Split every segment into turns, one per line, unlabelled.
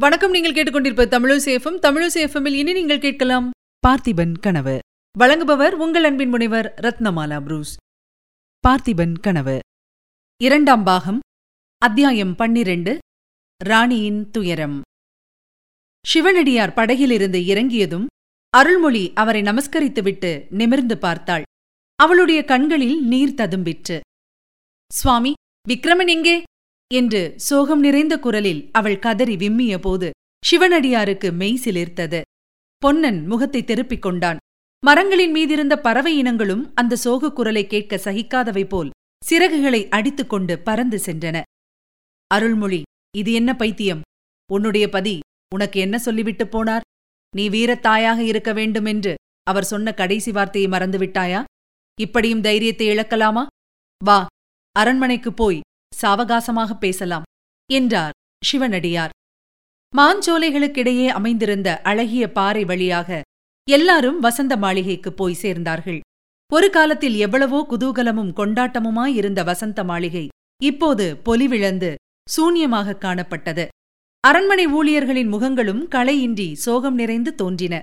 வணக்கம் நீங்கள் கேட்டுக்கொண்டிருப்ப தமிழசேஃபம் தமிழசேஃபமில் இனி நீங்கள் கேட்கலாம் பார்த்திபன் கனவு. வழங்குபவர் உங்கள் அன்பின் முனைவர் ரத்னமாலா புரூஸ். பார்த்திபன் கனவு. இரண்டாம் பாகம் அத்தியாயம் பன்னிரண்டு ராணியின் துயரம். சிவனடியார் படகிலிருந்து இறங்கியதும் அருள்மொழி அவரை நமஸ்கரித்துவிட்டு நிமிர்ந்து பார்த்தாள். அவளுடைய கண்களில் நீர் ததும்பிற்று. சுவாமி விக்ரமன் எங்கே? என்று சோகம் நிறைந்த குரலில் அவள் கதறி விம்மிய போது சிவனடியாருக்கு மெய் சிலிர்த்தது. பொன்னன் முகத்தை திருப்பிக் கொண்டான். மரங்களின் மீதிருந்த பறவை இனங்களும் அந்த சோகக் குரலை கேட்க சகிக்காதவை போல் சிறகுகளை அடித்துக்கொண்டு பறந்து சென்றன. அருள்மொழி இது என்ன பைத்தியம்? உன்னுடைய பதி உனக்கு என்ன சொல்லிவிட்டு போனார்? நீ வீரத்தாயாக இருக்க வேண்டுமென்று அவர் சொன்ன கடைசி வார்த்தையை மறந்துவிட்டாயா? இப்படியும் தைரியத்தை இழக்கலாமா? வா அரண்மனைக்குப் போய் சாவகாசமாக பேசலாம் என்றார் சிவனடியார். மாஞ்சோலைகளுக்கிடையே அமைந்திருந்த அழகிய பாறை வழியாக எல்லாரும் வசந்த மாளிகைக்கு போய் சேர்ந்தார்கள். ஒரு காலத்தில் எவ்வளவோ குதூகலமும் கொண்டாட்டமுமாயிருந்த வசந்த மாளிகை இப்போது பொலிவிழந்து சூன்யமாகக் காணப்பட்டது. அரண்மனை ஊழியர்களின் முகங்களும் களையின்றி சோகம் நிறைந்து தோன்றின.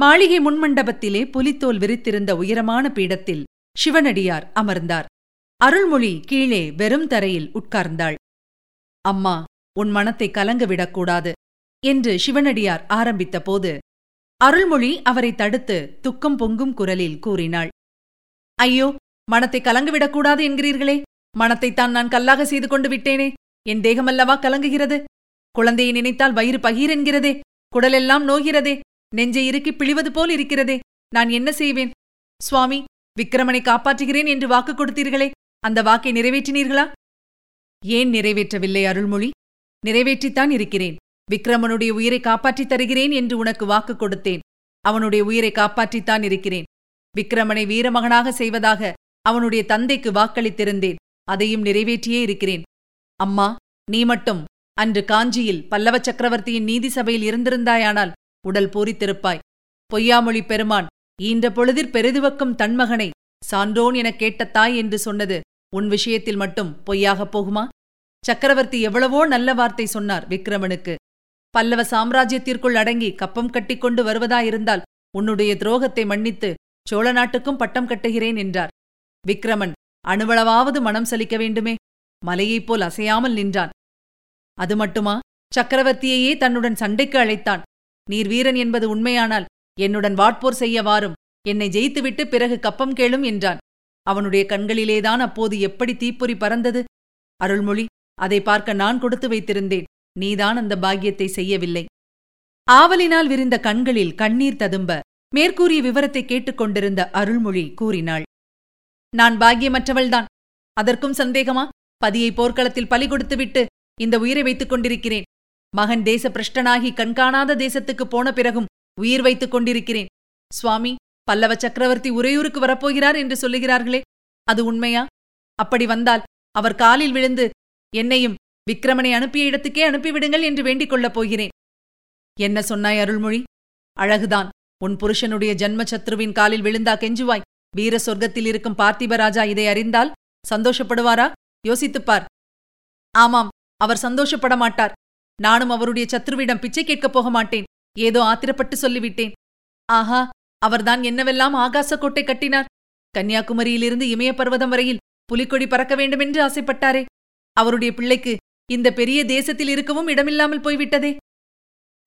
மாளிகை முன்மண்டபத்திலே புலித்தோல் விரித்திருந்த உயரமான பீடத்தில் சிவனடியார் அமர்ந்தார். அருள்மொழி கீழே வெறும் தரையில் உட்கார்ந்தாள். அம்மா உன் மனத்தை கலங்க விடக்கூடாது என்று சிவனடியார் ஆரம்பித்தபோது அருள்மொழி அவரை தடுத்து துக்கம் பொங்கும் குரலில் கூறினாள். ஐயோ மனத்தை கலங்கவிடக்கூடாது என்கிறீர்களே. மனத்தைத்தான் நான் கல்லாக செய்து கொண்டு விட்டேனே. என் தேகமல்லவா கலங்குகிறது? குழந்தையை நினைத்தால் வயிறு பகீர் என்கிறதே. குடலெல்லாம் நோகிறதே நெஞ்சை இறுக்கி பிழிவது போல் இருக்கிறதே. நான் என்ன செய்வேன்? சுவாமி விக்ரமனை காப்பாற்றுகிறேன் என்று வாக்கு கொடுத்தீர்களே. அந்த வாக்கை நிறைவேற்றினீர்களா? ஏன் நிறைவேற்றவில்லை அருள்மொழி? நிறைவேற்றித்தான் இருக்கிறேன். விக்ரமனுடைய உயிரை காப்பாற்றித் தருகிறேன் என்று உனக்கு வாக்கு கொடுத்தேன். அவனுடைய உயிரை காப்பாற்றித்தான் இருக்கிறேன். விக்ரமனை வீரமகனாக செய்வதாக அவனுடைய தந்தைக்கு வாக்களித்திருந்தேன். அதையும் நிறைவேற்றியே இருக்கிறேன். அம்மா நீ மட்டும் அன்று காஞ்சியில் பல்லவ சக்கரவர்த்தியின் நீதி சபையில் இருந்திருந்தாயானால் உடல் பூரித்திருப்பாய். பொய்யாமொழி பெருமான் ஈன்ற பொழுதிற் பெரிதுவக்கும் தன்மகனை சான்றோன் எனக் கேட்ட தாய் என்று சொன்னது உன் விஷயத்தில் மட்டும் பொய்யாகப் போகுமா? சக்கரவர்த்தி எவ்வளவோ நல்ல வார்த்தை சொன்னார் விக்ரமனுக்கு. பல்லவ சாம்ராஜ்யத்திற்குள் அடங்கி கப்பம் கட்டிக்கொண்டு வருவதாயிருந்தால் உன்னுடைய துரோகத்தை மன்னித்து சோழ நாட்டுக்கும் பட்டம் கட்டுகிறேன் என்றார். விக்ரமன் அணுவளவாவது மனம் சலிக்க வேண்டுமே? மலையைப் போல் அசையாமல் நின்றான். அது மட்டுமா? சக்கரவர்த்தியையே தன்னுடன் சண்டைக்கு அழைத்தான். நீர் வீரன் என்பது உண்மையானால் என்னுடன் வாட்போர் செய்ய வாரும். என்னை ஜெயித்துவிட்டு பிறகு கப்பம் கேளும் என்றான். அவனுடைய கண்களிலேதான் அப்போது எப்படி தீப்பொறி பறந்தது? அருள்மொழி அதை பார்க்க நான் கொடுத்து வைத்திருந்தேன். நீதான் அந்த பாக்கியத்தை செய்யவில்லை. ஆவலினால் விரிந்த கண்களில் கண்ணீர் ததும்ப மேற்கூறிய விவரத்தை கேட்டுக்கொண்டிருந்த அருள்மொழி கூறினாள். நான் பாக்கியமற்றவள்தான். அதற்கும் சந்தேகமா? பதியை போர்க்களத்தில் பலி கொடுத்துவிட்டு இந்த உயிரை வைத்துக் கொண்டிருக்கிறேன். மகன் தேச பிரஷ்டனாகி கண்காணாத தேசத்துக்கு போன பிறகும் உயிர் வைத்துக் கொண்டிருக்கிறேன். சுவாமி பல்லவ சக்கரவர்த்தி உறையூருக்கு வரப்போகிறார் என்று சொல்லுகிறார்களே. அது உண்மையா? அப்படி வந்தால் அவர் காலில் விழுந்து என்னையும் விக்ரமனை அனுப்பிய இடத்துக்கே அனுப்பிவிடுங்கள் என்று வேண்டிக் கொள்ளப் போகிறேன். என்ன சொன்னாய் அருள்மொழி? அழகுதான். உன் புருஷனுடைய ஜன்ம சத்ருவின் காலில் விழுந்தா கெஞ்சுவாய். வீர சொர்க்கத்தில் இருக்கும் பார்த்திபராஜா இதை அறிந்தால் சந்தோஷப்படுவாரா? யோசித்துப்பார் ஆமாம் அவர் சந்தோஷப்பட மாட்டார். நானும் அவருடைய சத்ருவிடம் பிச்சை கேட்கப் போக மாட்டேன். ஏதோ ஆத்திரப்பட்டு சொல்லிவிட்டேன். ஆஹா அவர்தான் என்னவெல்லாம் ஆகாசக்கோட்டை கட்டினார். கன்னியாகுமரியிலிருந்து இமய பர்வதம் வரையில் புலிக்கொடி பறக்க வேண்டுமென்று ஆசைப்பட்டாரே. அவருடைய பிள்ளைக்கு இந்த பெரிய தேசத்தில் இருக்கவும் இடமில்லாமல் போய்விட்டதே.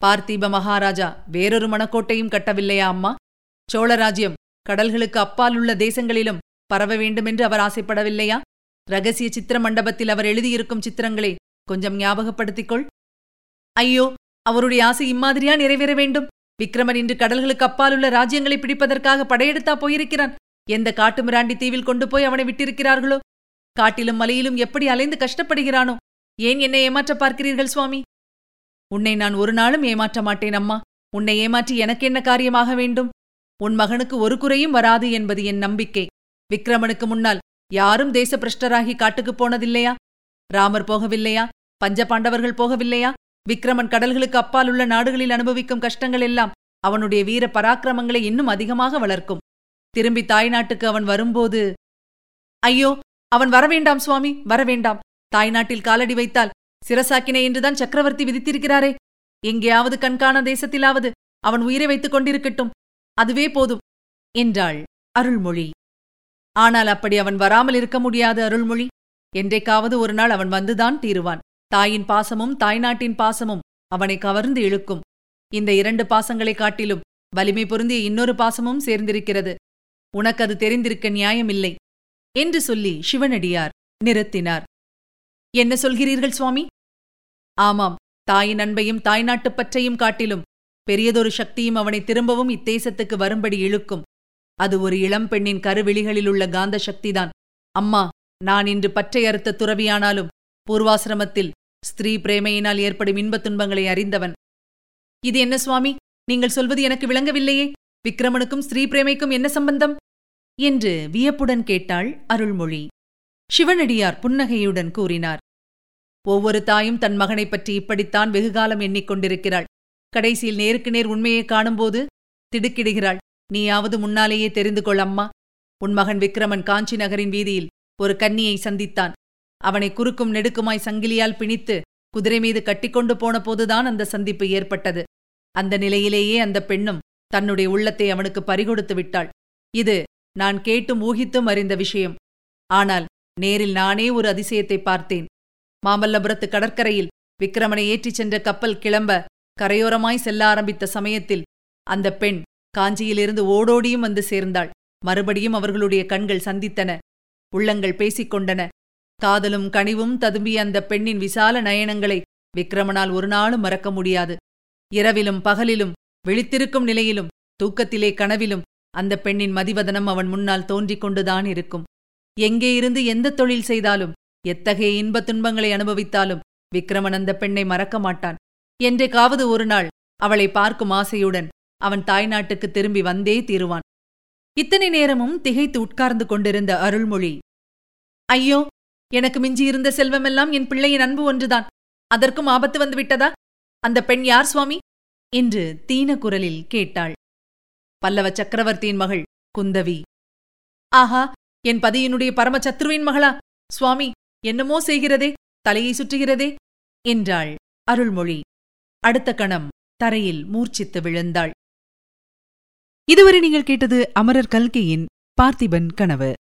பார்த்தீப மகாராஜா வேறொரு மணக்கோட்டையும் கட்டவில்லையா அம்மா? சோழராஜ்யம் கடல்களுக்கு அப்பால் உள்ள தேசங்களிலும் பரவ வேண்டுமென்று அவர் ஆசைப்படவில்லையா? ரகசிய சித்திர மண்டபத்தில் அவர் எழுதியிருக்கும் சித்திரங்களை கொஞ்சம் ஞாபகப்படுத்திக்கொள் ஐயோ அவருடைய ஆசை இம்மாதிரியா நிறைவேற வேண்டும்? விக்ரமன் இன்று கடல்களுக்கு அப்பாலுள்ள ராஜ்யங்களை பிடிப்பதற்காக படையெடுத்தா போயிருக்கிறான். எந்த காட்டு மிராண்டி தீவில் கொண்டு போய் அவனை விட்டிருக்கிறார்களோ? காட்டிலும் மலையிலும் எப்படி அலைந்து கஷ்டப்படுகிறானோ? ஏன் என்னை ஏமாற்ற பார்க்கிறீர்கள் சுவாமி? உன்னை நான் ஒரு நாளும் ஏமாற்ற மாட்டேன் அம்மா. உன்னை ஏமாற்றி எனக்கு என்ன காரியமாக வேண்டும்? உன் மகனுக்கு ஒரு குறையும் வராது என்பது என் நம்பிக்கை. விக்ரமனுக்கு முன்னால் யாரும் தேச பிரஷ்டராகி காட்டுக்குப் போனதில்லையா? ராமர் போகவில்லையா? பஞ்ச பாண்டவர்கள் போகவில்லையா? விக்ரமன் கடல்களுக்கு அப்பால் உள்ள நாடுகளில் அனுபவிக்கும் கஷ்டங்கள் எல்லாம் அவனுடைய வீர பராக்கிரமங்களை இன்னும் அதிகமாக வளர்க்கும். திரும்பி தாய்நாட்டுக்கு அவன் வரும்போது ஐயோ அவன் வரவேண்டாம் சுவாமி வரவேண்டாம். தாய்நாட்டில் காலடி வைத்தால் சிரசாக்கினை என்றுதான் சக்கரவர்த்தி விதித்திருக்கிறாரே. எங்கேயாவது கண்காண தேசத்திலாவது அவன் உயிரை வைத்துக் கொண்டிருக்கட்டும். அதுவே போதும் என்றாள் அருள்மொழி. ஆனால் அப்படி அவன் வராமல் இருக்க முடியாது அருள்மொழி. என்றைக்காவது ஒரு நாள் அவன் வந்துதான் தீருவான். தாயின் பாசமும் தாய்நாட்டின் பாசமும் அவனை கவர்ந்து இழுக்கும். இந்த இரண்டு பாசங்களைக் காட்டிலும் வலிமை பொருந்திய இன்னொரு பாசமும் சேர்ந்திருக்கிறது. உனக்கு அது தெரிந்திருக்க நியாயமில்லை என்று சொல்லி சிவனடியார் நிறுத்தினார். என்ன சொல்கிறீர்கள் சுவாமி? ஆமாம் தாயின் அன்பையும் தாய்நாட்டுப் பற்றையும் காட்டிலும் பெரியதொரு சக்தியும் அவனை திரும்பவும் இத்தேசத்துக்கு வரும்படி இழுக்கும். அது ஒரு இளம்பெண்ணின் கருவிழிகளிலுள்ள காந்த சக்திதான். அம்மா நான் இன்று பற்றை அறுத்த துறவியானாலும் பூர்வாசிரமத்தில் ஸ்திரீ பிரேமையினால் ஏற்படும் இன்பத் துன்பங்களை அறிந்தவன். இது என்ன சுவாமி? நீங்கள் சொல்வது எனக்கு விளங்கவில்லையே. விக்ரமனுக்கும் ஸ்ரீ பிரேமைக்கும் என்ன சம்பந்தம்? என்று வியப்புடன் கேட்டாள் அருள்மொழி. சிவனடியார் புன்னகையுடன் கூறினார். ஒவ்வொரு தாயும் தன் மகனைப் பற்றி இப்படித்தான் வெகுகாலம் எண்ணிக்கொண்டிருக்கிறாள். கடைசியில் நேருக்கு நேர் உண்மையை காணும்போது திடுக்கிடுகிறாள். நீயாவது முன்னாலேயே தெரிந்து கொள் அம்மா. உன் மகன் விக்ரமன் காஞ்சி நகரின் வீதியில் ஒரு கன்னியை சந்தித்தான். அவனை குறுக்கும் நெடுக்குமாய் சங்கிலியால் பிணித்து குதிரை மீது கட்டிக்கொண்டு போன போதுதான் அந்த சந்திப்பு ஏற்பட்டது. அந்த நிலையிலேயே அந்த பெண்ணும் தன்னுடைய உள்ளத்தை அவனுக்கு பறிகொடுத்து விட்டாள். இது நான் கேட்டும் ஊகித்தும் அறிந்த விஷயம். ஆனால் நேரில் நானே ஒரு அதிசயத்தை பார்த்தேன். மாமல்லபுரத்து கடற்கரையில் விக்ரமனை ஏற்றிச் சென்ற கப்பல் கிளம்ப கரையோரமாய் செல்ல ஆரம்பித்த சமயத்தில் அந்த பெண் காஞ்சியிலிருந்து ஓடோடியும் வந்து சேர்ந்தாள். மறுபடியும் அவர்களுடைய கண்கள் சந்தித்தன. உள்ளங்கள் பேசிக்கொண்டன. காதலும் கனிவும் ததும்பிய அந்த பெண்ணின் விசால நயனங்களை விக்ரமனால் ஒரு நாளும் மறக்க முடியாது. இரவிலும் பகலிலும் விழித்திருக்கும் நிலையிலும் தூக்கத்திலே கனவிலும் அந்த பெண்ணின் மதிவதனம் அவன் முன்னால் தோன்றிக் கொண்டுதான் இருக்கும். எங்கே இருந்து எந்த தொழில் செய்தாலும் எத்தகைய இன்பத் துன்பங்களை அனுபவித்தாலும் விக்ரமன் அந்த பெண்ணை மறக்க மாட்டான். என்றைக்காவது ஒரு நாள் அவளை பார்க்கும் ஆசையுடன் அவன் தாய்நாட்டுக்கு திரும்பி வந்தே தீருவான். இத்தனை நேரமும் திகைத்து உட்கார்ந்து கொண்டிருந்த அருள்மொழி ஐயோ எனக்கு மிஞ்சியிருந்த செல்வமெல்லாம் என் பிள்ளையின் அன்பு ஒன்றுதான். அதற்கும் ஆபத்து வந்துவிட்டதா? அந்த பெண் யார் சுவாமி? என்று தீன குரலில் கேட்டாள். பல்லவ சக்கரவர்த்தியின் மகள் குந்தவி. ஆஹா என் பதியினுடைய பரம சத்ருவின் மகளா? சுவாமி என்னமோ செய்கிறதே? தலையை சுற்றுகிறதே? என்றாள் அருள்மொழி. அடுத்த கணம் தரையில் மூர்ச்சித்து விழுந்தாள். இதுவரை நீங்கள் கேட்டது அமரர் கல்கையின் பார்த்திபன் கனவு.